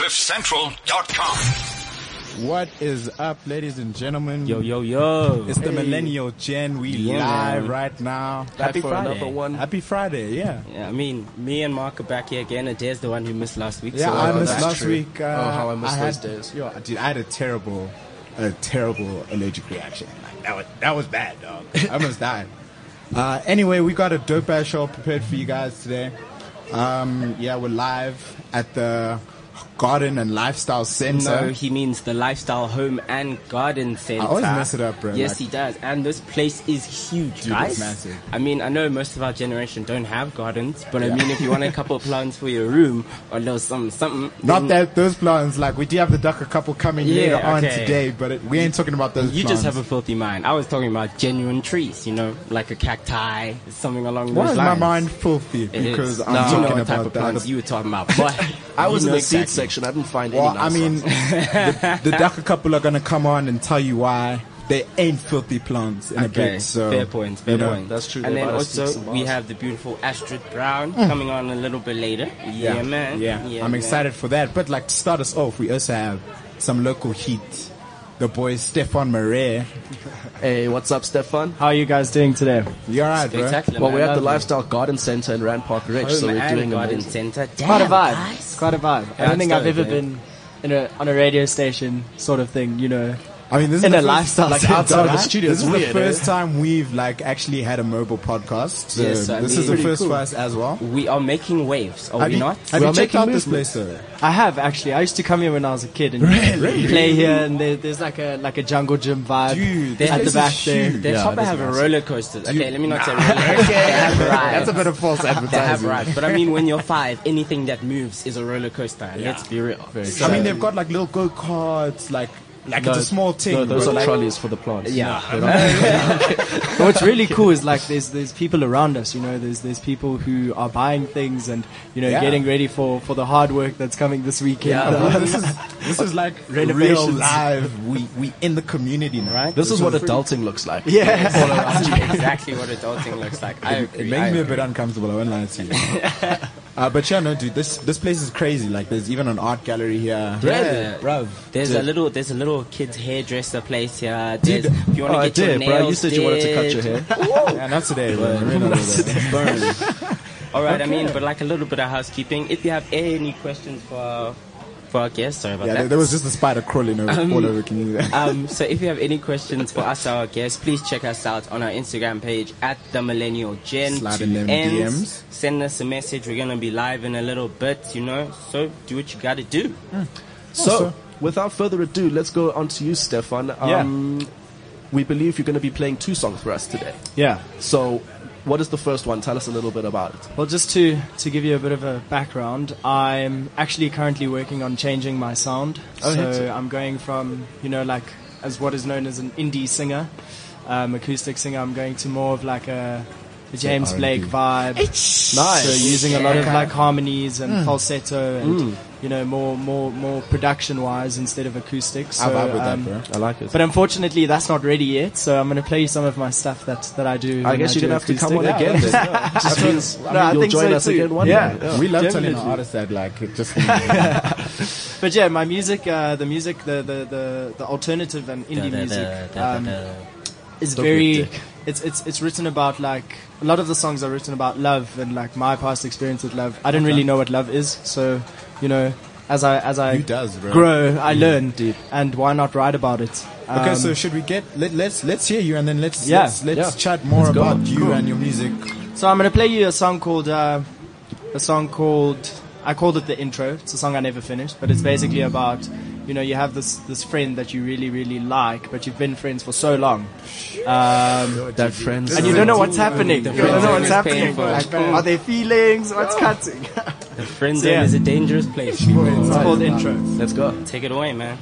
CliffCentral.com. What is up, ladies and gentlemen? Yo, yo, yo. It's the Millennial Gen. We Yeah, live right now. Back Happy Friday. another one. Happy Friday, yeah. Yeah, I mean, me and Mark are back here again. and Adair's the one who missed last week. Yeah, so I missed last true. week. Uh, Oh, how I missed had, those days. Yo, dude, I had a terrible, a terrible allergic reaction. Like, that was that was bad, dog. I almost died. Uh, anyway, we got a dope ass show prepared for you guys today. Um, yeah, we're live at the Garden and Lifestyle Center. No, he means the lifestyle home and garden center. I always mess it up, bro. Yes, Like- he does. And this place is huge, Dude, guys. it's massive. I mean, I know most of our generation don't have gardens, but I mean, if you want a couple of plants for your room or a little something, something. Not that those plants, like we do have the Dagga couple coming Yeah, later on today, but it, we ain't talking about those. You plants. just have a filthy mind. I was talking about genuine trees, you know, like a cacti, something along Why those is lines. my mind filthy? Is. Because I'm No, you know talking what type about of plants that. you were talking about. But I was in know the seed exactly. Section. I didn't find Well, any. I mean, the, the Dagga couple are gonna come on and tell you why they ain't filthy plants in a Okay, bit. So fair point, fair you know, point. That's true, And they then might have speak also we have the beautiful Astryd Brown mm. coming on a little bit later. Yeah, man. Yeah, I'm man. excited for that. But like to start us off, we also have some local heat. The boys Stephane Marais. hey, what's up, Stephane? How are you guys doing today? You alright, bro? Spectacular. Well, man. we're at the Lovely. Lifestyle Garden Center in Rand Park Ridge, Home so we're and doing garden amazing. center. Damn, Quite a vibe. guys. Quite a vibe. I That's don't think I've dope, ever eh? been in a on a radio station sort of thing. You know, I mean, this is In the a first- lifestyle like center. outside of the Right? studio. This is weird, the first eh? time we've like actually had a mobile podcast. So Yes, I this mean- is the first cool. for us as well. We are making waves, are Have we you, not? have We you checked making out this place though? I have actually. I used to come here when I was a kid and Really? play here, and there, there's like a like a jungle gym vibe Dude, at the place back is there. huge. The Yeah, top it is have a massive. roller coasters. Okay, let me not say roller coasters. They have rides. That's a bit of false advertising. They have advertising. rides. But I mean, when you're five, anything that moves is a roller coaster. Let's be real. I mean, they've got like little go karts, like like it's a small thing. No, those but are like, trolleys for the plants. Yeah. But what's really cool is like there's there's people around us. You know, there's there's people who are buying things and you know Yeah. getting ready for for the hard work that's coming this weekend. Yeah, this is this is like real live. We we in the community now, right? This is what adulting looks like. yeah. That's exactly what adulting looks like. I It agree. makes I me a bit uncomfortable. I won't lie to you. Uh, but yeah, no, dude, this this place is crazy. Like, there's even an art gallery here. Yeah, bro. There's a little, there's a little kids hairdresser place here. There's, Dude, if you want Oh, to I get your did, nails bro. You said you wanted to cut your hair. Yeah, not today, bro. Not today. All right, I mean, but like a little bit of housekeeping. If you have any questions for our, for our guests, sorry about Yeah, that. there, there was just a spider crawling over, all over Canada. um, so if you have any questions for us, our guests, please check us out on our Instagram page at the Millennial Gen. Slide in them DMs. Send us a message. We're gonna be live in a little bit, you know. So do what you gotta do. So, without further ado, let's go on to you, Stephane. Um, We believe you're going to be playing two songs for us today. yeah. So, what is the first one? Tell us a little bit about it. Well, just to, to give you a bit of a background, I'm actually currently working on changing my sound. Oh, so. I'm going from, you know, like as what is known as an indie singer, um, acoustic singer. I'm going to more of like a, a James R&B. Blake vibe. Nice. So using a lot of like harmonies and falsetto and Mm. You know more more more production wise instead of acoustic. So, I vibe with um, that, bro. I like it. But unfortunately, that's not ready yet. So I'm going to play you some of my stuff that that I do. I when guess you're do going to have to come on acoustic. again. Then. Just means No, I you'll think join so us too. again one Yeah. day. we love telling definitely. our artists that, like, it just But yeah, my music, uh, the music, the, the, the, the alternative and indie music um, is Don't very. Dick. It's it's it's written about like a lot of the songs are written about love and like my past experience with love. I didn't really know what love is, so you know, as I as I does, grow, I learn. Deep. And why not write about it? Okay, Um, so should we get let, let's let's hear you and then let's Yeah, let's, let's yeah. chat more Let's about you Cool. and your music. So I'm gonna play you a song called uh, a song called I called it the intro. It's a song I never finished, but it's basically about you know you have this this friend that you really really like, but you've been friends for so long, um, That friends. and you don't know what's happening. You don't know what's happening. painful. Like, are there feelings? What's cutting? The friend So, zone yeah. is a dangerous place. It's called intro. Let's go. Take it away, man.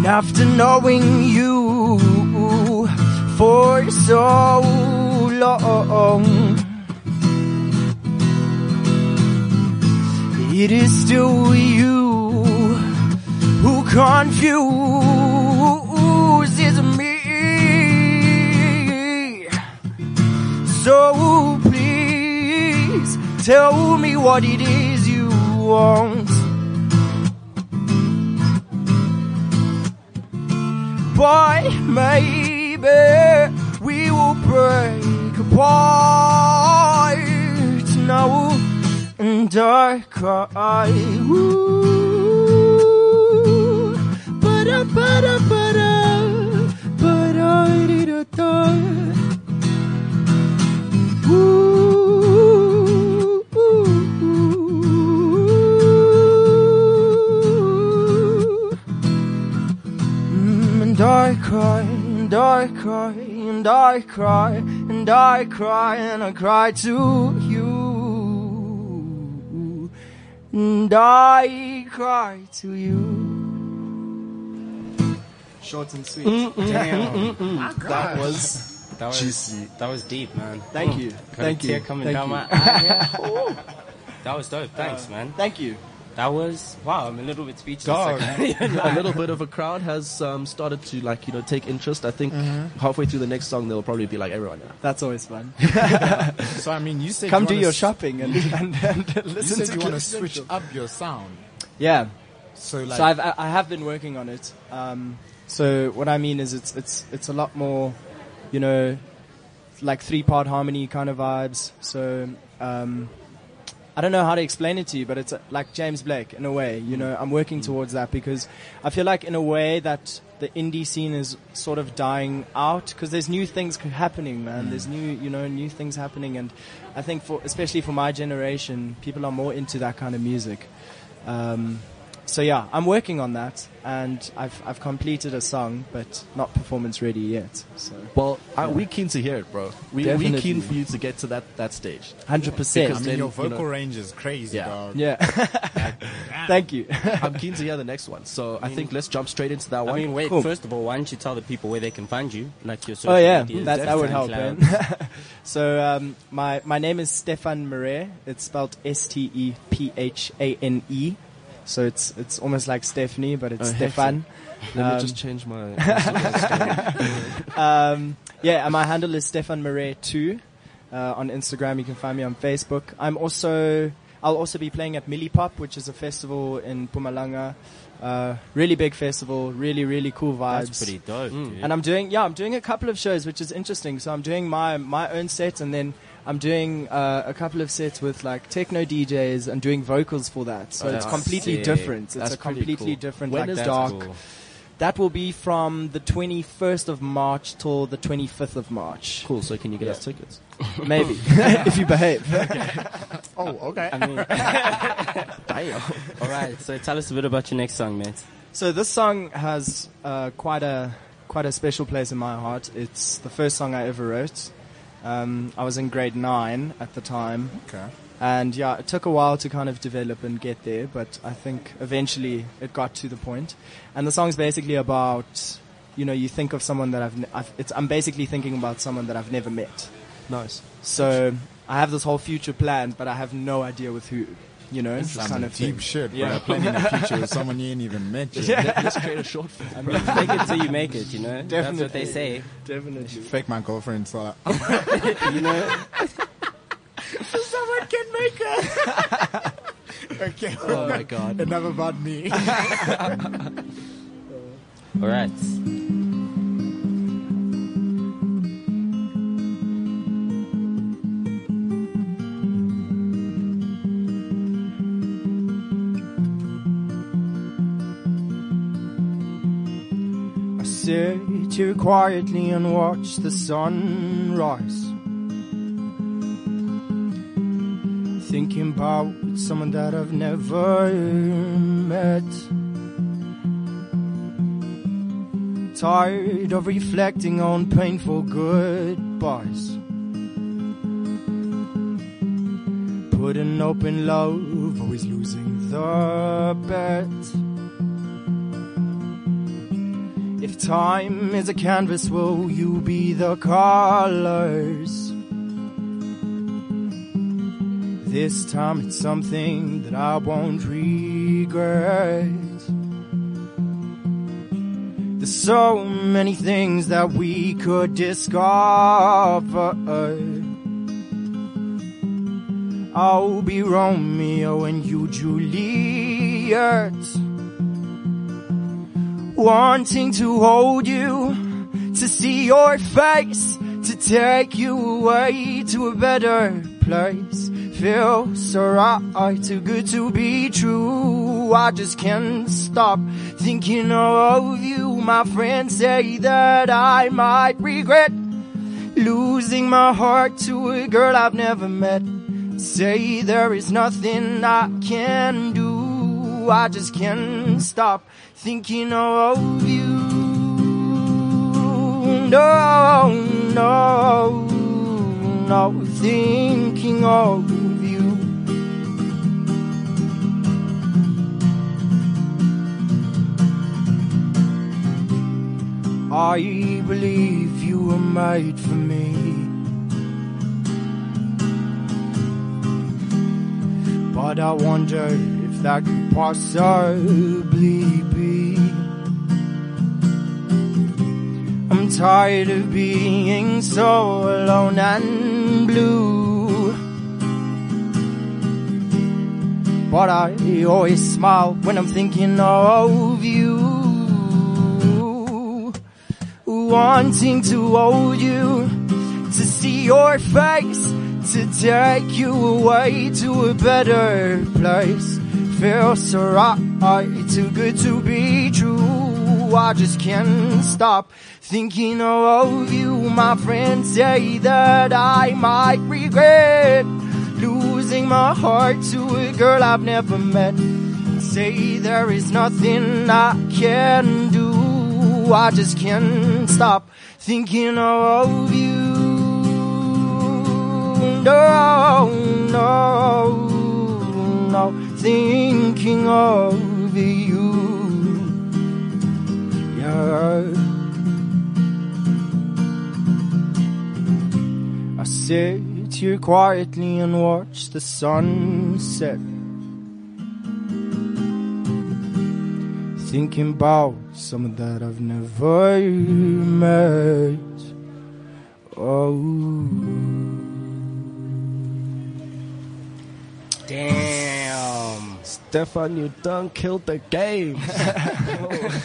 And after knowing you for so long, it is still you who confuses me. So please tell me what it is you want. Boy, maybe we will break apart now, and I cry. Ooh, ba-da, ba-da, ba-da, I cry, and I cry, and I cry, and I cry to you. And I cry to you. Short and sweet. Damn. That was That was Juicy. That was deep, man. Thank you. Got Thank a you. coming Thank down you. my eye. That was dope. Thanks, uh, man. Thank you. That was wow. I'm a little bit speechless. Dog. I can't even a little bit of a crowd has um, started to like you know take interest. I think halfway through the next song they'll probably be like everyone now. That's always fun. So I mean, you said Come you do your s- shopping and, and, and You said to you want to switch Central. up your sound. Yeah. So like, so I've, I I have been working on it. Um, so what I mean is it's it's it's a lot more, you know, like three part harmony kind of vibes. So um, I don't know how to explain it to you, but it's uh, like James Blake in a way. You know, I'm working towards that because I feel like in a way that the indie scene is sort of dying out because there's new things happening, man. There's new, you know, new things happening, and I think for especially for my generation, people are more into that kind of music. Um, so yeah, I'm working on that, and I've I've completed a song, but not performance ready yet. So Well, I, we keen to hear it, bro. We we Definitely. keen for you to get to that that stage. Hundred percent. Because mean, then, your you know- vocal range is crazy, Yeah. dog. Yeah. Thank you. I'm keen to hear the next one. So I think let's jump straight into that I one. mean, wait. Cool. First of all, why don't you tell the people where they can find you, like your social Oh yeah, media, that that would help. Man. so um, my my name is Stephane Marais. It's spelled S T E P H A N E. So it's it's almost like Stephanie, but it's Oh. Stefan. Let me um, just change my. Um, yeah, my handle is Stephane Marais too. Uh, on Instagram, you can find me on Facebook. I'm also I'll also be playing at Mieliepop, which is a festival in Mpumalanga. Uh, really big festival, really really cool vibes. That's pretty dope, Mm. dude. And I'm doing, yeah, I'm doing a couple of shows, which is interesting. So I'm doing my my own set, and then I'm doing uh, a couple of sets with like techno DJs and doing vocals for that. So Oh, it's completely sick. different. It's That's a completely cool. different, When like is dark. Cool. That will be from the 21st of March till the 25th of March, cool. So can you get Yeah. us tickets? maybe if you behave. Oh, okay. I mean, Damn. all right. So tell us a bit about your next song, mate. So this song has uh, quite a quite a special place in my heart. It's the first song I ever wrote. Um, I was in grade nine at the time, Okay. and yeah, it took a while to kind of develop and get there, but I think eventually it got to the point. And the song's basically about, you know, you think of someone that I've, ne- I've it's, I'm basically thinking about someone that I've never met. Nice. So I have this whole future planned, but I have no idea with who. You know, it's Some kind of deep thing. shit, Yeah. bro. Planning a future with someone you ain't even met yet. Let, us create a short film. I mean, fake it till you make it. You know, definitely. that's what they say. Definitely. Fake my girlfriend, so You know, so someone can make her. okay. Oh my god. Enough about me. all right. Here quietly and watch the sun rise. Thinking about someone that I've never met. Tired of reflecting on painful goodbyes. Putting up in love, always losing the bet. If time is a canvas, will you be the colors? This time it's something that I won't regret. There's so many things that we could discover. I'll be Romeo and you Juliet. Wanting to hold you, to see your face, to take you away to a better place. Feels so right, too good to be true. I just can't stop thinking of you. My friends say that I might regret losing my heart to a girl I've never met. Say there is nothing I can do. I just can't stop thinking of you. No, no, no, thinking of you. I believe you were made for me. But I wonder that could possibly be. I'm tired of being so alone and blue. But I always smile when I'm thinking of you. Wanting to hold you, to see your face, to take you away to a better place. Feels so right, too good to be true. I just can't stop thinking of you. My friends say that I might regret losing my heart to a girl I've never met. Say there is nothing I can do. I just can't stop thinking of you. No, no, no, thinking of you. Yeah. I sit here quietly and watch the sunset. Thinking about someone that I've never met. Oh. Damn. Stephane, you done killed the game.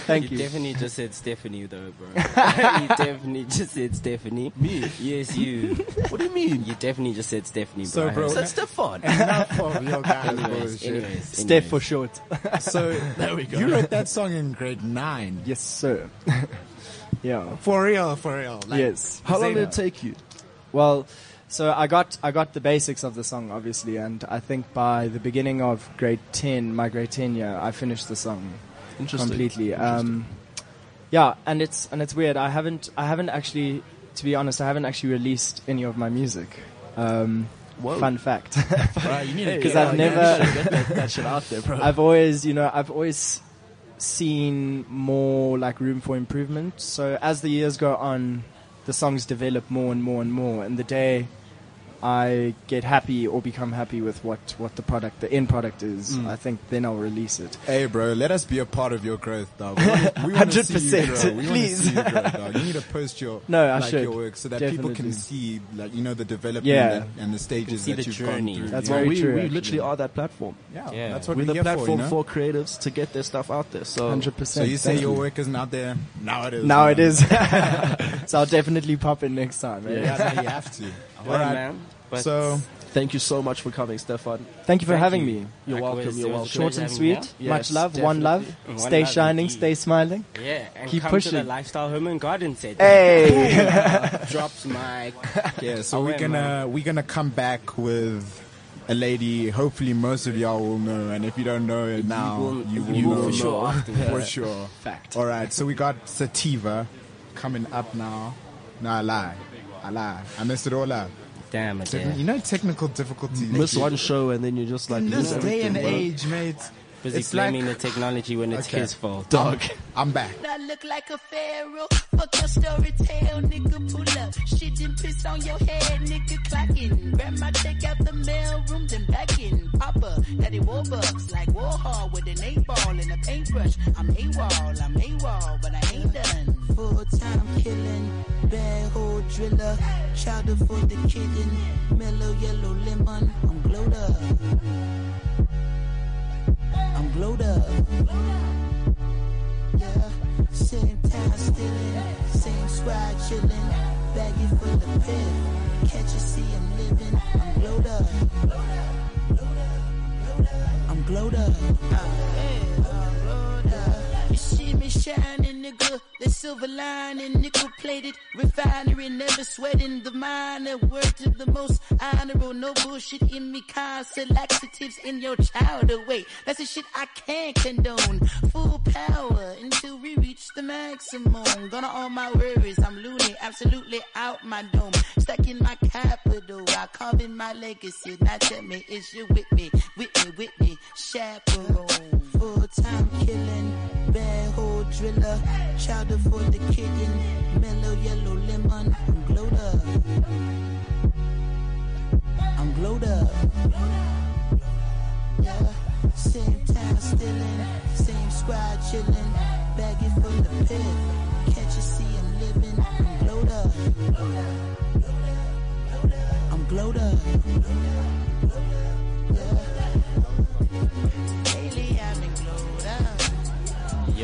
Thank you you. definitely just said Stephanie though, bro. you definitely just said Stephanie. Me? Yes, you. what do you mean? You definitely just said Stephanie, So, bro. bro, Said Stefan. enough of your guys' anyways, bullshit. anyways, Steph for short. So There we go. You wrote that song in grade nine. yes, sir. yeah. For real, for real. Like, Yes. How long did it take you? Well, so I got I got the basics of the song obviously, and I think by the beginning of grade ten, my grade ten year, I finished the song Interesting. completely. Um, yeah, and it's and it's weird. I haven't I haven't actually, to be honest, I haven't actually released any of my music. Um, Whoa. fun fact. Right, you need to Hey, get Because I've never- that, that shit out there, bro. I've always, you know, I've always seen more like room for improvement. So as the years go on, the songs develop more and more and more. And the day I get happy or become happy with what, what the product, the end product is, Mm. I think then I'll release it. Hey, bro, let us be a part of your growth, dog. We we wanna see you 100%, grow. We please. see you grow, dog. You need to post your No, I like should. your work so that people can see, like you know, the development Yeah. and, and the stages see that the you've journey. gone through. That's yeah. very we, true, we actually. literally are that platform. Yeah, Yeah. that's what We're we're, the here platform for, you know? for creatives to get their stuff out there. So 100%. So you say Thank your work isn't out there? Now it is. Now man. it is. so I'll definitely pop in next time. Right? Yeah, no, you have to. Alright. man. But So thank you so much for coming, Stephane. Thank you for Thank having you. me. You're Like welcome. You're welcome. Short and sweet. you Much Yes, love. One love. One Stay love shining. indeed. Stay smiling. yeah, and Keep come to the pushing. lifestyle home and garden set. Hey. drops mic. yeah, so we're gonna man. we're gonna come back with a lady. Hopefully, most of y'all will know, and if you don't know it now, will- you will you will know for sure afterwards. for sure. Fact. All right, so we got Sativa coming up now. No, I lie. I lie. I messed it all up. Damn it, yeah. You know, technical difficulties. Miss one show and then you're just like In this lose day and everything, age, mate. Busy it's like blaming the technology when it's Okay. his fault. Dog. I'm back. I look like a pharaoh. Fuck your story tale, nigga. Pull up. Shit and piss on your head, nigga. Clocking. Grab my check out the mail room, then back in. Papa, daddy Warbucks, like Warhol with an eight ball and a paintbrush. I'm AWOL, I'm AWOL, but I ain't done. Full time killing, bad hole driller. Chowder for the kidding. Mellow yellow lemon, I'm glowed up. I'm glowed up. Yeah, same time stealing, same swag chilling, baggy full of pith. Can't you see I'm living? I'm glowed up. I'm glowed up. Uh, yeah. You see me shining, nigga. The silver lining, nickel plated refinery, never sweating the minor. Word to the most honorable, no bullshit in me. Constant laxatives in your child Wait, that's the shit I can't condone. Full power until we reach the maximum. Gonna all my worries, I'm loony, absolutely out my dome. Stuck in my capital, I carve in my legacy. Now tell me, is you with me? With me, with me, chaperone. Full time killing, bad hole driller. Chowder for the kidding, mellow yellow lemon. I'm glowed up. I'm glowed up. Yeah, same time stealing, same squad chilling, baggy full of pith. Can't you see I'm living? I'm glowed up. I'm glowed up.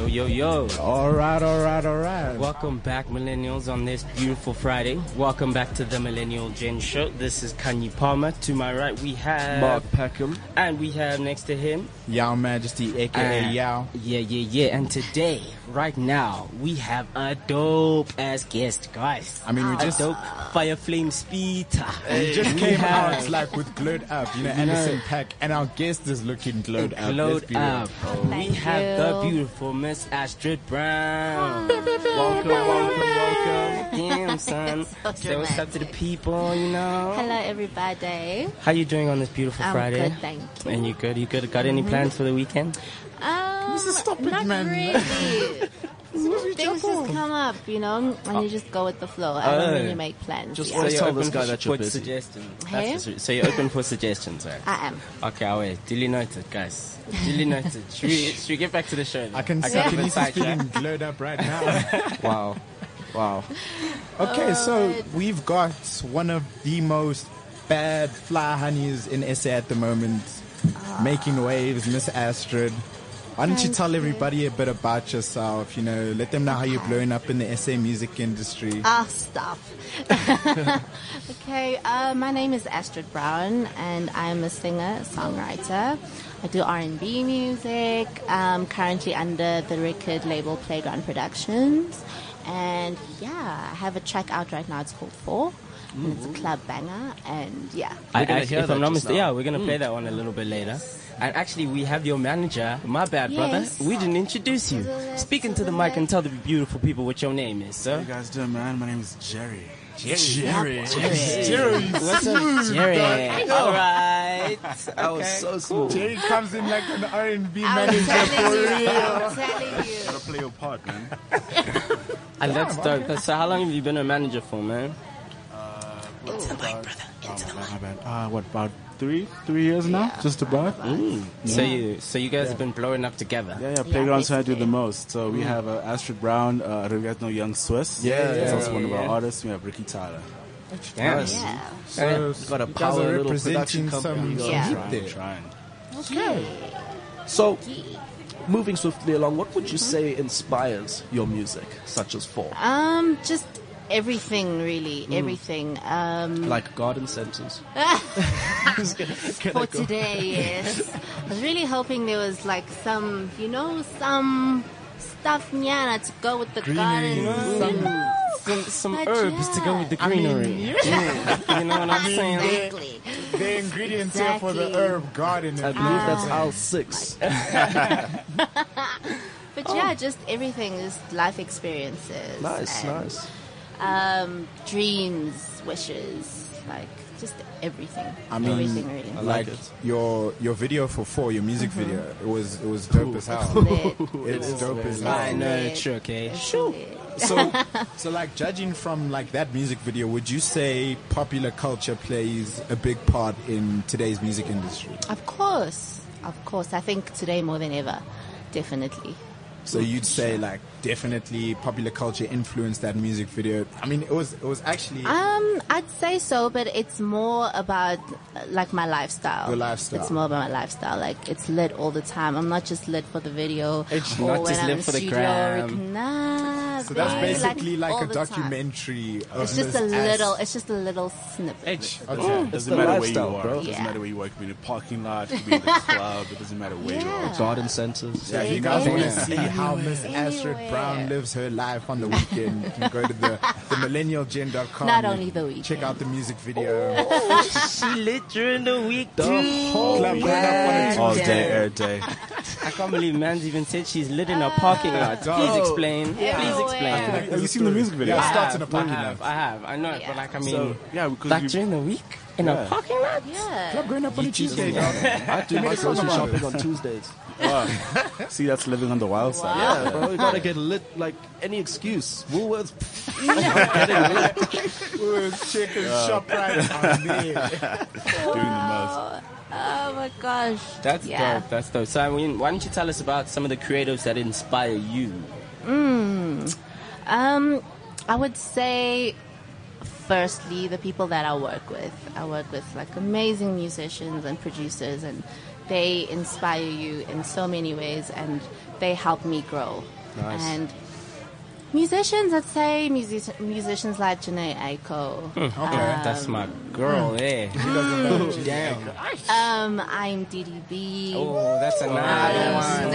Yo, yo, yo. All right, all right, all right. Welcome back, millennials, on this beautiful Friday. Welcome back to the Millennial Gen Show. This is Kanye Palmer. To my right, we have Mark Peckham. and we have next to him, Yao Majesty, aka uh, Yao. Yeah, yeah, yeah. And today, right now, we have a dope ass guest, guys. I mean, we a just dope fire flame speeder. we just We came have- out like with glowed up, you know, Anderson Paak, and our guest is looking glowed up. Glowed let's be real. up. we Thank have the beautiful Miss Astryd Brown. Welcome, welcome, welcome. Damn, son. So Say what's up to the people, you know. Hello, everybody. How you doing on this beautiful I'm Friday? good, thank you. And you good? You good? Got any plans for the weekend? Um, stop it, not man. really. Things just come up, you know, and you just go with the flow. I don't Oh. really make plans. Just yeah. Let's you're tell open this guy for- that you're for busy. suggestions. Hey? That's the- so you're open for suggestions, right? I am. Okay, I'll wait. Duly noted, guys. Duly noted. Should we, should we get back to the show? then? I can see got a bit Kenisi's feeling sidetracked. glowed up right now. Wow. Wow. okay, oh, so we've got one of the most bad fly honeys in SA at the moment, ah. making waves, Miss Astryd. Why don't you tell everybody a bit about yourself? You know, let them know how you're blowing up in the SA music industry. Ah, stop. okay, uh, my name is Astryd Brown, and I'm a singer, songwriter. I do R&B music. Um, currently under the record label Playground Productions, and yeah, I have a track out right now. It's called Four, and it's a club banger. And yeah, I We're actually, if I'm not mistaken, yeah, we're gonna play that one a little bit later. And actually, we have your manager. My bad, brother. We didn't introduce you. Speak into the mic and tell the beautiful people what your name is, sir. How you guys doing, man? My name is Jerry. Jerry. Jerry. What's up, Jerry? All right. That was so smooth. Jerry comes in like an R&B I'm manager. telling you, I'm telling you. Gotta play your part, man. And that's dope. So, how long have you been a manager for, man? Into the mic, brother. Into the Oh, my bad. Uh, what, about three, three years now? Just about? So you, so you guys have been blowing up together. Yeah, yeah, Playground's who I do the most. So we have uh, Astrid Brown, uh, do you guys know Young Swiss? Yeah, That's yeah, also one of yeah. our artists. We have Ricky Tyler. Damn. Yeah. So Got a power little representing production company some. Yeah. Trying, there. trying. Okay. So, moving swiftly along, what would you say inspires your music, such as Four? Um, just everything, really, everything. Um, Like garden centers. for today, yes. I was really hoping there was like some, you know, some stuff nyana to go with the Greenery, garden. some- Some, some But herbs to go with the I mean, greenery. Yeah, you know what I'm saying? Exactly. The ingredients here for the herb garden. I believe that's aisle six. But yeah, just everything is life experiences. Nice, nice. Um, dreams, wishes, like just everything. I mean, everything really. I like like it. your your video for four, your music Mm-hmm. video, it was it was dope as hell. Lit. It's dope as I hell. know, Lit. true, okay. It's lit. So, so like judging from like that music video, would you say popular culture plays a big part in today's music industry? Of course, of course. I think today more than ever, definitely. So you'd say like definitely popular culture influenced that music video. I mean, it was it was actually Um, I'd say so, but it's more about like my lifestyle. Your lifestyle. It's more about my lifestyle. Like it's lit all the time. I'm not just lit for the video. It's or not when just I'm lit for the studio gram. Nah. so that's basically like, all a documentary. Of It's just Miss a S. little. It's just a little snippet. Edge. Okay. It's doesn't the matter lifestyle, where you are. bro. It doesn't Yeah. matter where you work. It could be in a parking lot. It could be in the club. It doesn't matter where you are. Garden centers. Yeah, if you guys want to see how Miss Astryd Brown lives her life on the weekend, you can go to the, the millennialgen.com. Not only the Check out the music video. Oh, she lit during the week The too. whole Club going up on a All day, every day. I can't believe man's even said she's lit in a parking lot. dog. Please explain. Please Everywhere. explain. Have you seen the music video? Yeah, it I starts in a parking I have, lot. I have. I know, but like I mean, So yeah, because like during the week in a parking lot. Yeah. Club going up on a Tuesday, dog. I do my grocery shopping on Tuesdays. see that's living on the wild side. Yeah, bro, you gotta get lit like any excuse. Woolworths, getting lit. Chicken shop right on me. doing the most. Oh my gosh. That's yeah. dope. That's dope. So, I mean, why don't you tell us about some of the creatives that inspire you? Um, I would say, firstly, the people that I work with. I work with like amazing musicians and producers, and they inspire you in so many ways, and they help me grow. Nice. And musicians, I'd say music- musicians like Jhené Aiko. Hmm, okay. Um, that's my girl hmm. eh. there. Damn. Hmm. Um, I'm DDB. Oh, that's another one.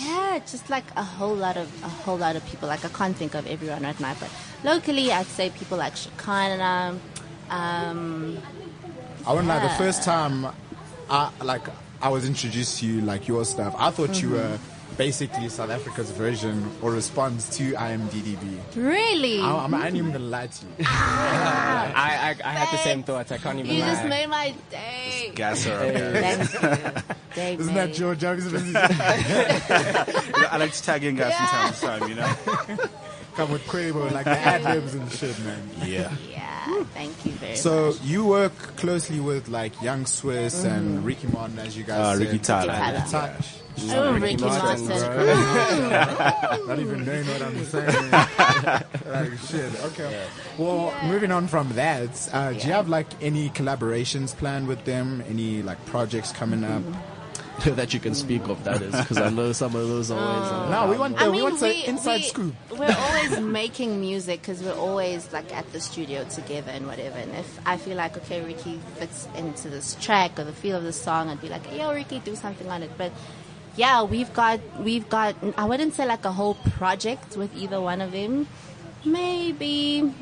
Yeah, just like a whole lot of a whole lot of people. Like I can't think of everyone right now, but locally, I'd say people like Shekhinah. Um, I wouldn't lie, the first time I like I was introduced to you like your stuff, I thought you mm-hmm. were basically South Africa's version or response to IMDDB. really, I, I'm, I ain't even gonna lie to you. I, I, I had the same thoughts. I can't even you lie. just made my day. Gas her up. guys. Thank you. Day Isn't that mate. Joe Jones? You know, I like to tag in guys from time to time. You know. Come with Quavo, like the ad libs and shit, man. Yeah. Yeah, thank you very So much. you work closely with like Young Swiss and Ricky Martin, as you guys Uh, said. Ricky Tyler. Ricky Ricky Tyler. Tyler. Oh, Ricky Martin, Martin. Not even knowing what I'm saying. like shit. Okay. Well, moving on from that, uh, do you have like any collaborations planned with them? Any like projects coming up? that you can speak of, that is, because I know some of those always. uh, No, we want the I we want the we, inside we, scoop. We're always making music because we're always like at the studio together and whatever. And if I feel like okay, Ricky fits into this track or the feel of the song, I'd be like, yo, Ricky, do something on it. But yeah, we've got we've got. I wouldn't say like a whole project with either one of them. Maybe.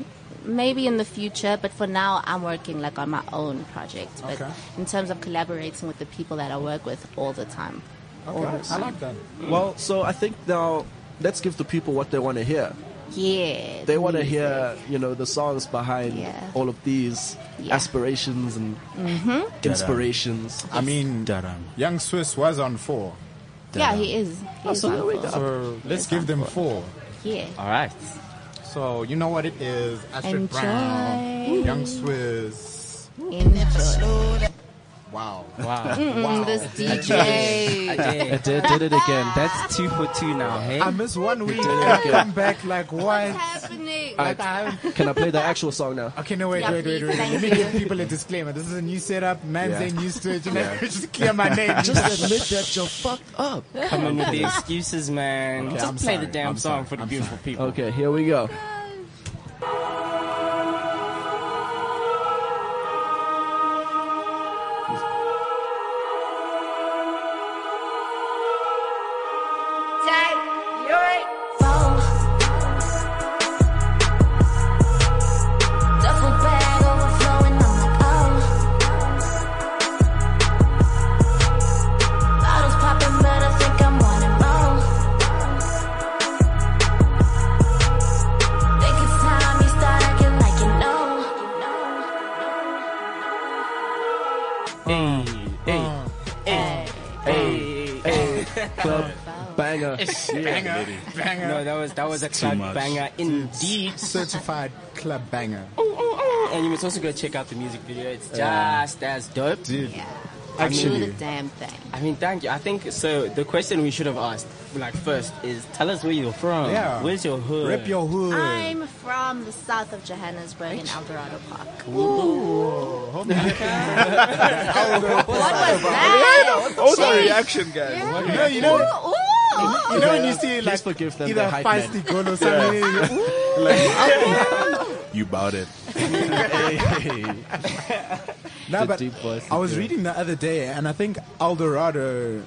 Maybe in the future, but for now, I'm working like on my own project. But Okay. in terms of collaborating with the people that I work with all the time, all the I like that. Well, so I think now let's give the people what they want to hear. Yeah, They want to hear, you know, the songs behind Yeah. all of these Yeah. aspirations and mm-hmm. inspirations. I mean, Da-dum. Young Swiss was on four, Yeah, he is. He is oh, so on four. so let's give them four. Yeah. All right. So you know what it is, Astryd Enjoy. Brown, Young Swiss. Enjoy. Wow. Wow. This I DJ. did. Did, did it again. Ah. That's two for two now, hey? I miss one week did and it I come back like what? What's happening? Like I Can I play the actual song now? Okay, no, wait, Yeah, wait, wait, please, wait. Let me give people a disclaimer. This is a new setup. Man's Yeah. ain't used to it. You know, just clear my name. Just admit that you're fucked up. Coming with the excuses, man. Okay, Just I'm play sorry. the damn I'm song sorry. for the I'm beautiful people. Okay, here we go. Was that was a club banger indeed. Certified club banger. Oh, oh, oh. And you must also go check out the music video. It's just as dope. Dude, Yeah. Actually- Do the damn thing. I mean, thank you. I think so. The question we should have asked, like first, is tell us where you're from. Yeah. Where's your hood? rip your hood. I'm from the south of Johannesburg in Eldorado Park. Hold me. What was that? What was the reaction, guys? You know, you know, Ooh, ooh. Oh. you know when you see Please like forgive them, either they're hype men. feisty goal or something. You bought it. No, but I was is reading the other day, and I think El Dorado,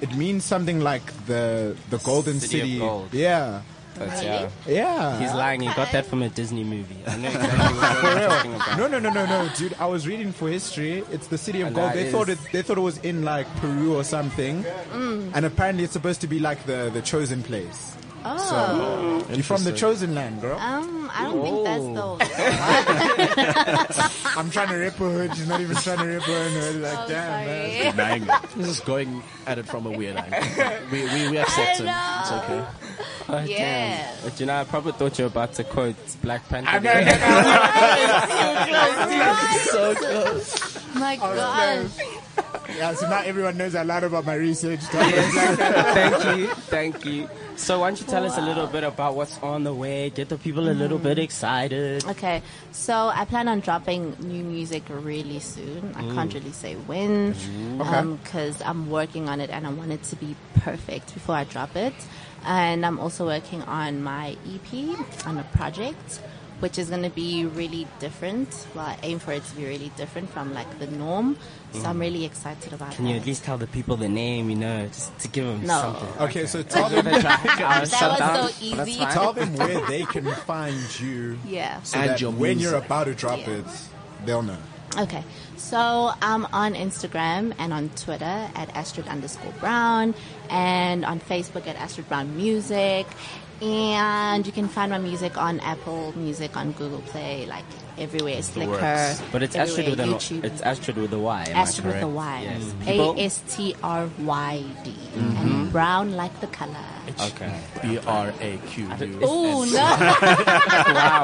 it means something like the the golden City of city. gold. Yeah, But, yeah. yeah. He's lying. He got that from a Disney movie. I know exactly what you're talking about. No, no, no, no, no, dude. I was reading for history. It's the city of And gold. that They thought is- it. They thought it was in like Peru or something, Mm. and apparently it's supposed to be like the the chosen place. Oh. So you're from the chosen land, girl. Um, I don't think that's the. I'm trying to rip her hood. She's not even trying to rip her own hood. Like, Oh, damn, man. sorry. Bang. This is going at it from a weird angle. We, we, we accept it. It's okay. Oh, damn. Yeah. But you know, I probably thought you were about to quote Black Panther. I know, I know. so close. My gosh. Yeah, so now everyone knows a lot about my research. thank you, thank you. So why don't you tell us a little bit about what's on the way? Get the people a little bit mm. excited. Okay, so I plan on dropping new music really soon. I can't mm. really say when, mm-hmm. because um, I'm working on it and I want it to be perfect before I drop it. And I'm also working on my EP on a project, which is going to be really different. Well, I aim for it to be really different from like the norm. So I'm mm. really excited about that. Can you at least tell the people the name, you know, just to give them No. something? Okay, so tell them, that was so easy. tell them where they can find you. Yeah. So And that your when you're about to drop Yeah. it, they'll know. Okay, so I'm on Instagram and on Twitter at Astryd underscore Brown and on Facebook at Astryd Brown Music. And you can find my music on Apple Music, on Google Play, like everywhere, Flickr. works. But it's Astryd with everywhere, an YouTube. it's Astryd with a Y. Am Astryd with a. Yes. People-. A S T R Y D. And mm-hmm. brown like the color. Okay. B R A Q U. Oh, no. Wow.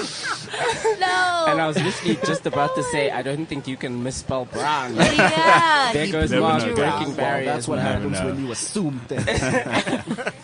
no. And I was literally just about to say, I don't think you can misspell brown. yeah. There you goes Never Mark know. breaking Well, barriers. that's what happens when you assume things.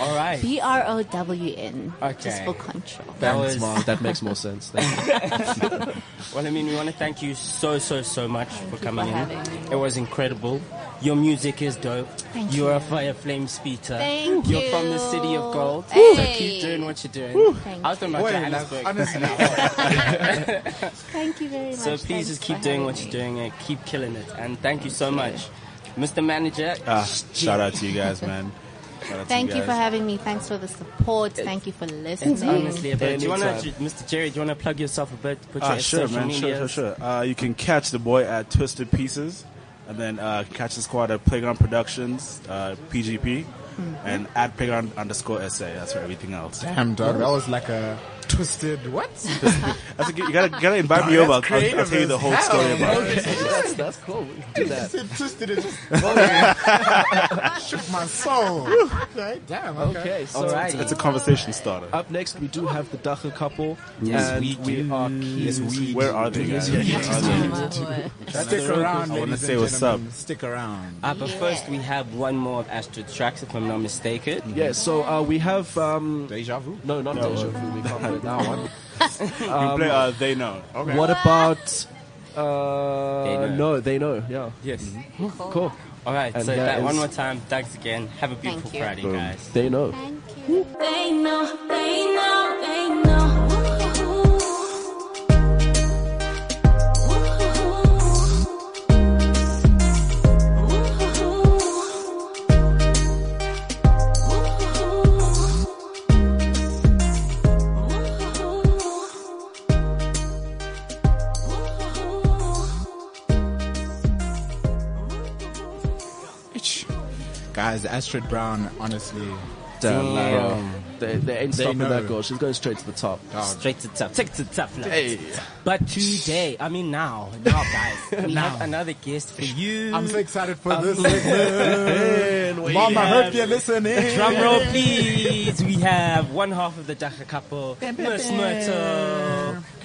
All right. B R O W N. Okay. Just for control. That That's was smart. That makes more sense. Thank you. Well, I mean, we want to thank you so, so, so much for coming for in. me. It was incredible. Your music is dope. Thank You're you. a fire flame speeder. Thank You're you. from the city of gold. So keep doing what you're doing. Thank I was talking about Wait, Johannesburg. honestly, Thank you very much. So please Thanks just keep doing what me. you're doing and keep killing it. And thank you so much. Mr. Manager, Ah, shout out to you guys, man. Shout out to Thank you guys. for having me. Thanks for the support. Thank you for listening. it's honestly a bit. Do you want to, Anytime. Mr. Jerry, do you want to plug yourself a bit? Put Ah, your sure, social man. Sure, media. sure, sure. Uh, you can catch the boy at Twisted Pieces, and then uh, catch the squad at Playground Productions, uh, PGP, and at Playground underscore SA. That's for everything else. damn dog, that was like a twisted what? That's a, you gotta, you gotta invite me over. I'll, I'll, I'll tell you the whole story about bro. it. that's, that's cool. We can do that. twisted is just shook my soul. Okay, damn. Okay. Okay, so Alright. It's a conversation starter. up next we do have the Dagga couple. Yes, and we do. are keen Yes, we Where are they, guys? Where are they? Oh. Stick around, I wanna say what's up. Stick around. Uh, but first, we have one more of Astryd's tracks, if I'm not mistaken. Yeah, so uh, we have um, Deja vu. no, not Deja Vu. We that one. we play, uh, they know. Okay. What about? Uh, They Know. no, they know. Yeah, Yes. cool. All right, And so that that one more time. Thanks again. Have a beautiful Friday, guys. They know. Thank you. They know, they know, Guys, Astryd Brown, honestly, Damn, like, Damn. they, they ain't They stopping know. that girl. She's going straight to the top. Straight to the tough. Take to tough. now. Hey. But today, I mean now, now guys, we have another guest for you. I'm so excited for Um, this segment. Mama, I hope you're listening. Drum roll, please. We have one half of the Dagga couple, Miss Myrtle.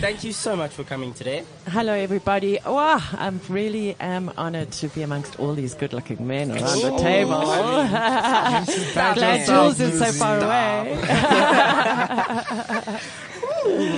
Thank you so much for coming today. Hello, everybody. Wow, I'm really am honored to be amongst all these good-looking men around the oh, table. Glad Jules is so far away.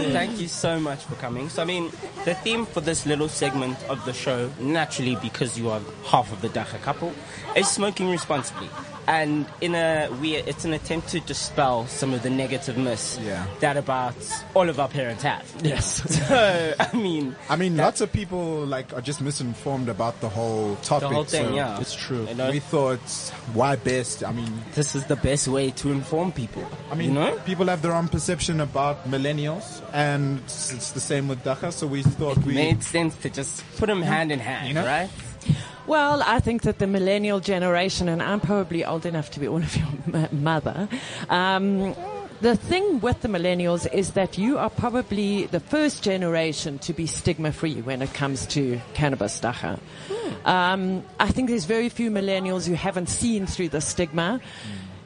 Thank you so much for coming. So, I mean, the theme for this little segment of the show, naturally, because you are half of the Dagga couple, is smoking responsibly. And in a we, it's an attempt to dispel some of the negative myths Yeah. that about all of our parents have. Yes. So, I mean, I mean, lots of people like are just misinformed about the whole topic. the whole thing, so yeah, it's true. You know, We thought, why best? I mean, this is the best way to inform people. I mean, you know, people have their own perception about millennials, and it's the same with Dagga. So we thought we made sense to just put them hand in hand, You know? right? Well, I think that the millennial generation, and I'm probably old enough to be one of your m- mother. Um, the thing with the millennials is that you are probably the first generation to be stigma free when it comes to cannabis dagga. Um, I think there's very few millennials who haven't seen through the stigma.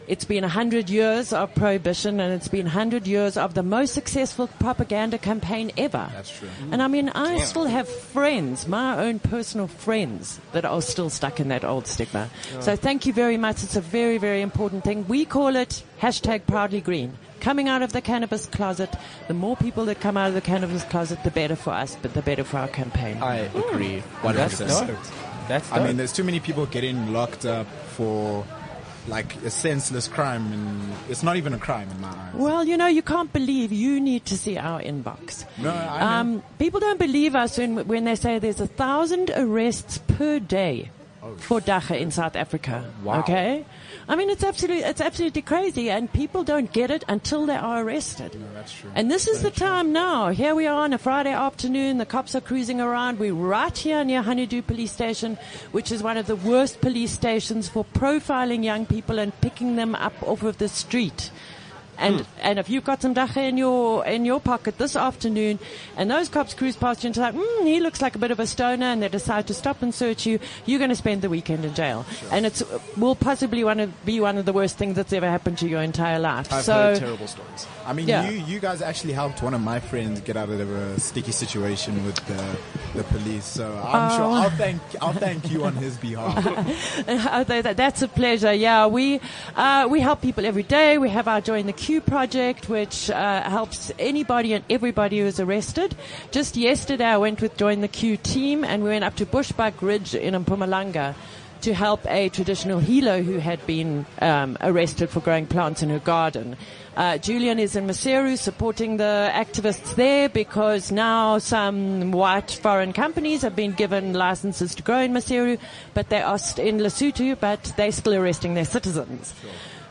It's been 100 years of prohibition and it's been 100 years of the most successful propaganda campaign ever. That's true. And I mean, I still have friends, my own personal friends, that are still stuck in that old stigma. So thank you very much. It's a very, very important thing. We call it hashtag proudly green. Coming out of the cannabis closet, the more people that come out of the cannabis closet, the better for us, but the better for our campaign. I agree. Hmm. That's 100%. dope. That's I mean, there's too many people getting locked up for like a senseless crime, and it's not even a crime in my eyes. Well, you know, you can't believe you need to see our inbox. No, I know. Um, people don't believe us when, when they say there's a thousand arrests per day for Dagga in South Africa. Oh, wow. Okay? I mean, it's absolutely, it's absolutely crazy and people don't get it until they are arrested. that's true. And this is the time now. Here we are on a Friday afternoon. The cops are cruising around. We're right here near Honeydew Police Station, which is one of the worst police stations for profiling young people and picking them up off of the street. And and if you've got some dagga in your in your pocket this afternoon, and those cops cruise past you and say, mm, he looks like a bit of a stoner, and they decide to stop and search you, you're going to spend the weekend in jail, and it's will possibly one of be one of the worst things that's ever happened to your entire life. I've so heard terrible stories. I mean, Yeah. you you guys actually helped one of my friends get out of a sticky situation with the the police. So I'm sure Oh. I'll thank I'll thank you on his behalf. Uh, that- That's a pleasure. Yeah, we uh, we help people every day. We have our Join the Queue project, which uh, helps anybody and everybody who is arrested. Just yesterday, I went with Join the Queue team, and we went up to Bushbuckridge in Mpumalanga to help a traditional healer who had been um, arrested for growing plants in her garden. Uh, Julian is in Maseru supporting the activists there because now some white foreign companies have been given licenses to grow in Maseru, but they are st- in Lesotho, but they're still arresting their citizens.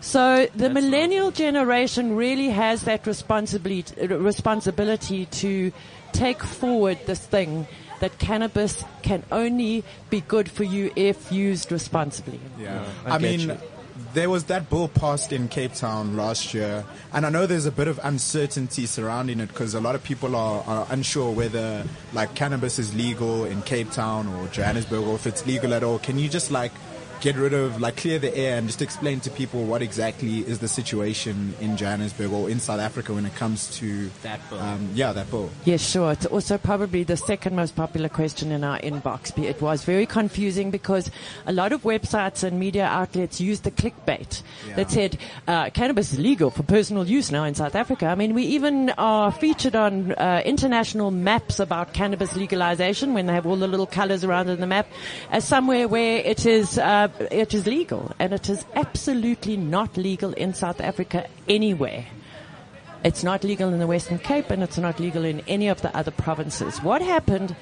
So the millennial generation really has that responsibility, responsibility to take forward this thing that cannabis can only be good for you if used responsibly. Yeah. I I, mean, you. there was that bill passed in Cape Town last year, and I know there's a bit of uncertainty surrounding it because a lot of people are, are unsure whether like cannabis is legal in Cape Town or Johannesburg or if it's legal at all. Can you just like get rid of like clear the air and just explain to people what exactly is the situation in Johannesburg or in South Africa when it comes to That bill. Um, yeah, that bill. Yes, sure. It's also probably the second most popular question in our inbox. It was very confusing because a lot of websites and media outlets used the clickbait that said uh, cannabis is legal for personal use now in South Africa. I mean, we even are featured on uh, international maps about cannabis legalization when they have all the little colors around in the map as somewhere where it is uh, it is legal, and it is absolutely not legal in South Africa anywhere. It's not legal in the Western Cape and it's not legal in any of the other provinces. What happened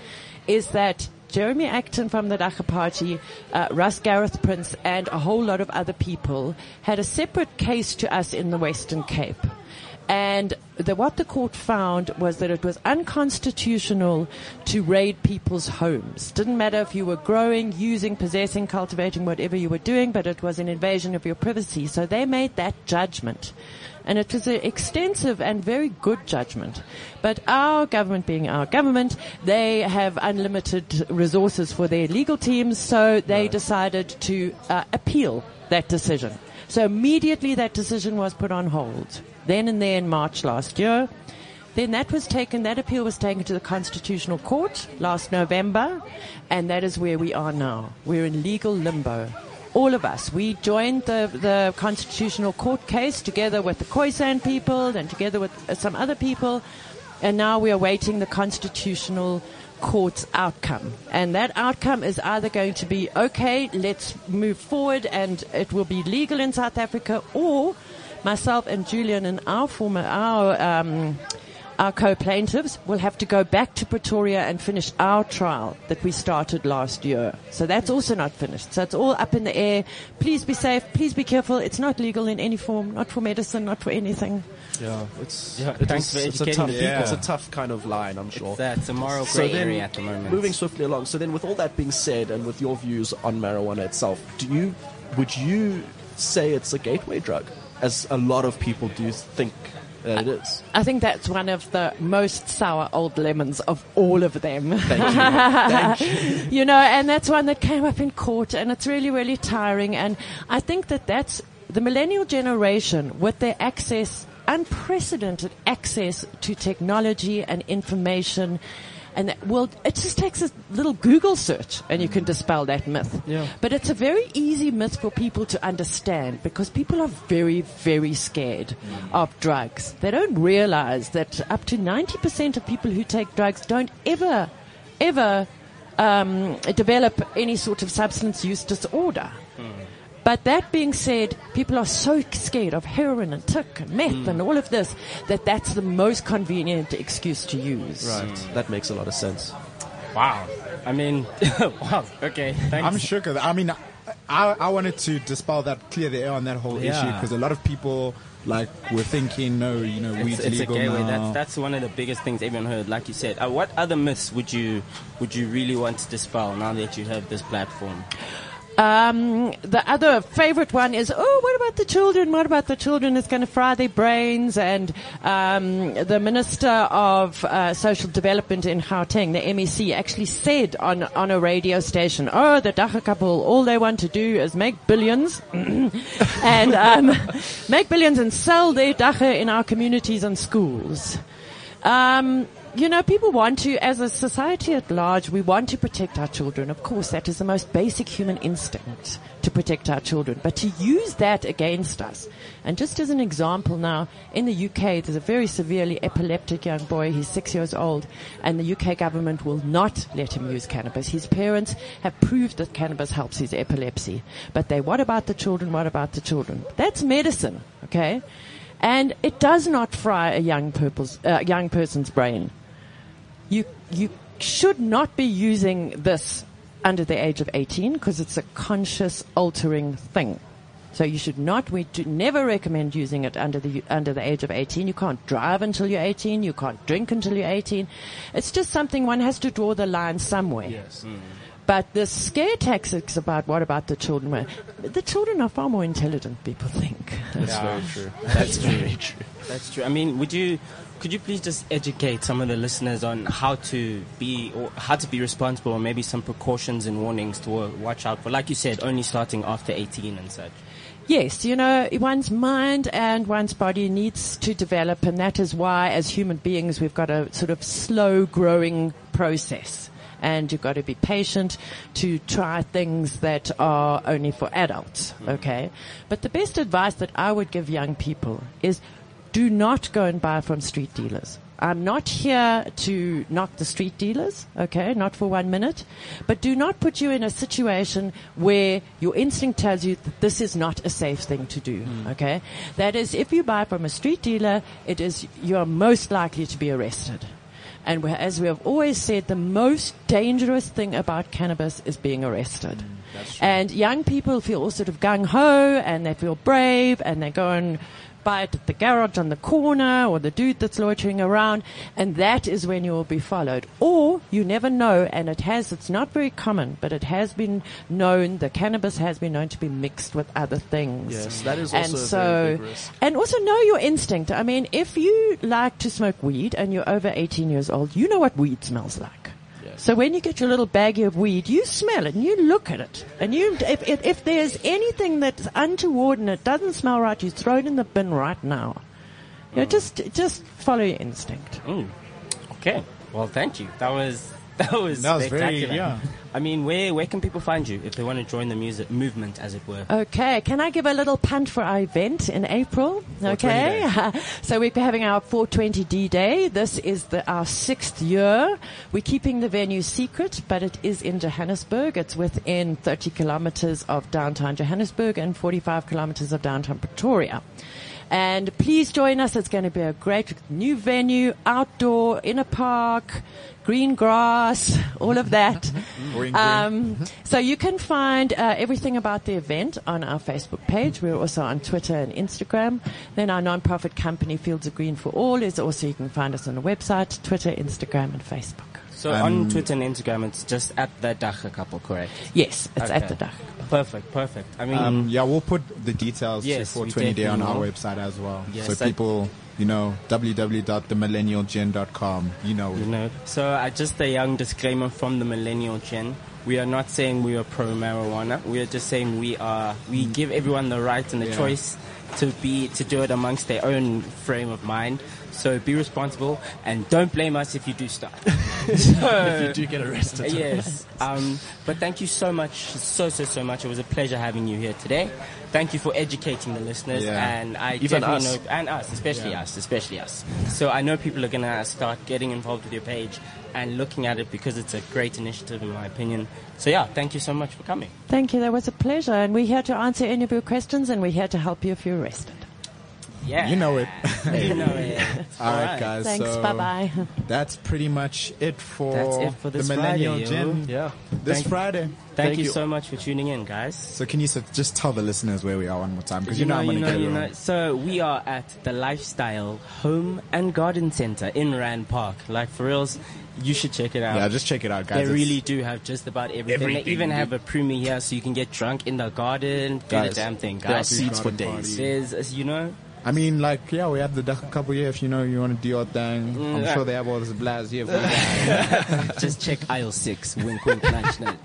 is that Jeremy Acton from the Dagga Party, uh, Russ Gareth Prince and a whole lot of other people had a separate case to us in the Western Cape. And the, what the court found was that it was unconstitutional to raid people's homes. Didn't matter if you were growing, using, possessing, cultivating, whatever you were doing, but it was an invasion of your privacy. So they made that judgment. And it was an extensive and very good judgment. But our government being our government, they have unlimited resources for their legal teams, so they decided to uh, appeal that decision. So immediately that decision was put on hold. Then and there in March last year. Then that was taken, that appeal was taken to the Constitutional Court last November, and that is where we are now. We're in legal limbo. All of us. We joined the, the Constitutional Court case together with the Khoisan people and together with some other people, and now we are waiting the Constitutional Court's outcome. And that outcome is either going to be, okay, let's move forward and it will be legal in South Africa, or myself and Julian and our former, our, um, our co-plaintiffs will have to go back to Pretoria and finish our trial that we started last year. So that's also not finished. So it's all up in the air. Please be safe. Please be careful. It's not legal in any form, not for medicine, not for anything. Yeah, it's Yeah, it thanks is- for it's a tough, the people. It's a tough kind of line, I'm sure. It's, uh, it's a moral So grey then, area at the moment. Moving swiftly along. So then, with all that being said, and with your views on marijuana itself, do you would you say it's a gateway drug, as a lot of people do think that it is? I think that's one of the most sour old lemons of all of them. Thank you. Thank you. you know, and that's one that came up in court, and it's really, really tiring. And I think that that's the millennial generation with their access, unprecedented access to technology and information. And that, well, it just takes a little Google search and you can mm. dispel that myth. Yeah. But it's a very easy myth for people to understand because people are very, very scared mm. of drugs. They don't realize that up to 90% of people who take drugs don't ever, ever um, develop any sort of substance use disorder. Mm. But that being said, people are so scared of heroin and tick and meth and all of this that that's the most convenient excuse to use. Right. That makes a lot of sense. Wow. I mean, wow. Okay. Thanks. I'm shook. of that. I mean, I, I wanted to dispel that, clear the air on that whole issue because a lot of people like were thinking, no, you know, weed's It's, it's a legal gateway. now. That's that's one of the biggest things everyone heard. Like you said, uh, what other myths would you would you really want to dispel now that you have this platform? Um, the other favorite one is, oh, what about the children? What about the children? It's going to fry their brains. And um, the Minister of uh, Social Development in Gauteng, the MEC, actually said on on a radio station, oh, the Dagga couple, all they want to do is make billions and um, make billions and sell their Dagga in our communities and schools. Um, you know, people want to, as a society at large, we want to protect our children. Of course, that is the most basic human instinct to protect our children. But to use that against us, and just as an example now, in the UK, there's a very severely epileptic young boy. He's six years old, and the UK government will not let him use cannabis. His parents have proved that cannabis helps his epilepsy. But they, what about the children? What about the children? That's medicine, okay? And it does not fry a young, purple's, uh, young person's brain. You, you should not be using this under the age of 18 because it's a conscious altering thing. So you should not, we do never recommend using it under the, under the age of 18. You can't drive until you're 18. You can't drink until you're 18. It's just something one has to draw the line somewhere. Yes. But the scare tactics about what about the children? The children are far more intelligent, people think. That's Yeah. very true. That's very true. That's true. I mean, would you could you please just educate some of the listeners on how to be or how to be responsible, or maybe some precautions and warnings to watch out for? Like you said, only starting after 18 and such. Yes, you know, one's mind and one's body needs to develop, and that is why, as human beings, we've got a sort of slow growing process. And you've got to be patient to try things that are only for adults, mm-hmm. okay? But the best advice that I would give young people is do not go and buy from street dealers. I'm not here to knock the street dealers, okay, not for one minute, but do not put you in a situation where your instinct tells you that this is not a safe thing to do, mm-hmm. okay? That is, if you buy from a street dealer, it is, you are most likely to be arrested. And as we have always said, the most dangerous thing about cannabis is being arrested. Mm, and young people feel all sort of gung ho and they feel brave and they go and buy it at the garage on the corner or the dude that's loitering around, and that is when you will be followed. Or you never know, and it has, it's not very common, but it has been known, the cannabis has been known to be mixed with other things. Yes, that is and also a so, very big risk. and also know your instinct. I mean, if you like to smoke weed and you're over 18 years old, you know what weed smells like. So when you get your little baggie of weed, you smell it and you look at it. And you, if, if, if there's anything that's untoward and it doesn't smell right, you throw it in the bin right now. You know, just, just follow your instinct. Mm. Okay. Well, thank you. That was that was That was very- spectacular. yeah. I mean, where where can people find you if they want to join the music movement, as it were? Okay, can I give a little punt for our event in April? Okay, so we're having our 420D day. This is the, our sixth year. We're keeping the venue secret, but it is in Johannesburg. It's within 30 kilometers of downtown Johannesburg and 45 kilometers of downtown Pretoria. And please join us. It's going to be a great new venue, outdoor, in a park, green grass, all of that. Green, green. Um, so you can find uh, everything about the event on our Facebook page. We're also on Twitter and Instagram. Then our non-profit company Fields of Green for All is also you can find us on the website, Twitter, Instagram, and Facebook. So on Twitter and Instagram, it's just at the Dagga couple, correct? Yes, it's at Okay. the Dach. Perfect, perfect. I mean, Um, yeah, we'll put the details Yes, to we 420 Day on our will. website as well. Yes, so people, you know, www.themillennialgen.com, you know. you know. So uh, just a young disclaimer from the millennial gen. We are not saying we are pro marijuana. We are just saying we are. We give everyone the right and the Yeah. choice to be to do it amongst their own frame of mind. So be responsible and don't blame us if you do start. if you do get arrested. yes. Um, but thank you so much, so so so much. It was a pleasure having you here today. Thank you for educating the listeners, Yeah. and I Even definitely us. know, and us, especially us, especially us. So I know people are gonna start getting involved with your page and looking at it because it's a great initiative, in my opinion. So yeah, thank you so much for coming. Thank you. That was a pleasure. And we're here to answer any of your questions and we're here to help you if you're arrested. Yeah, You know it. you know it. All right, right. guys. Thanks. so bye bye. That's pretty much it for, That's it for the Millennial Friday, yo. Yeah. this Thank- Friday. Thank, Thank you, you. so much for tuning in, guys. So can you s- just tell the listeners where we are one more time? Because you, know, I'm going to get it you know. So we are at the Lifestyle Home and Garden Center in Rand Park. Like for reals, you should check it out. Yeah, just check it out, guys. They It's- really do have just about everything. Everything, they even have a premiere here, so you can get drunk in the garden. Do Guys, the damn thing, There are guys. seats for Garden days. There's, as you know, I mean, like, yeah, we have the Dagga couple here. If you know you want to do your thing, I'm Mm, sure they have all this blast here. For you just check aisle six. Wink, wink, nudge, nudge.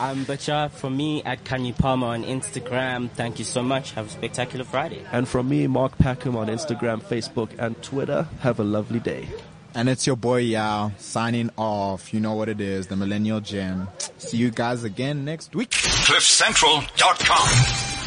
Um, but yeah, for me at Kanye Palmer on Instagram, thank you so much. Have a spectacular Friday. And from me, Mark Packham on Instagram, Facebook, and Twitter. Have a lovely day. and it's your boy Yao signing off. You know what it is, the Millennial Gen. See you guys again next week. CliffCentral.com.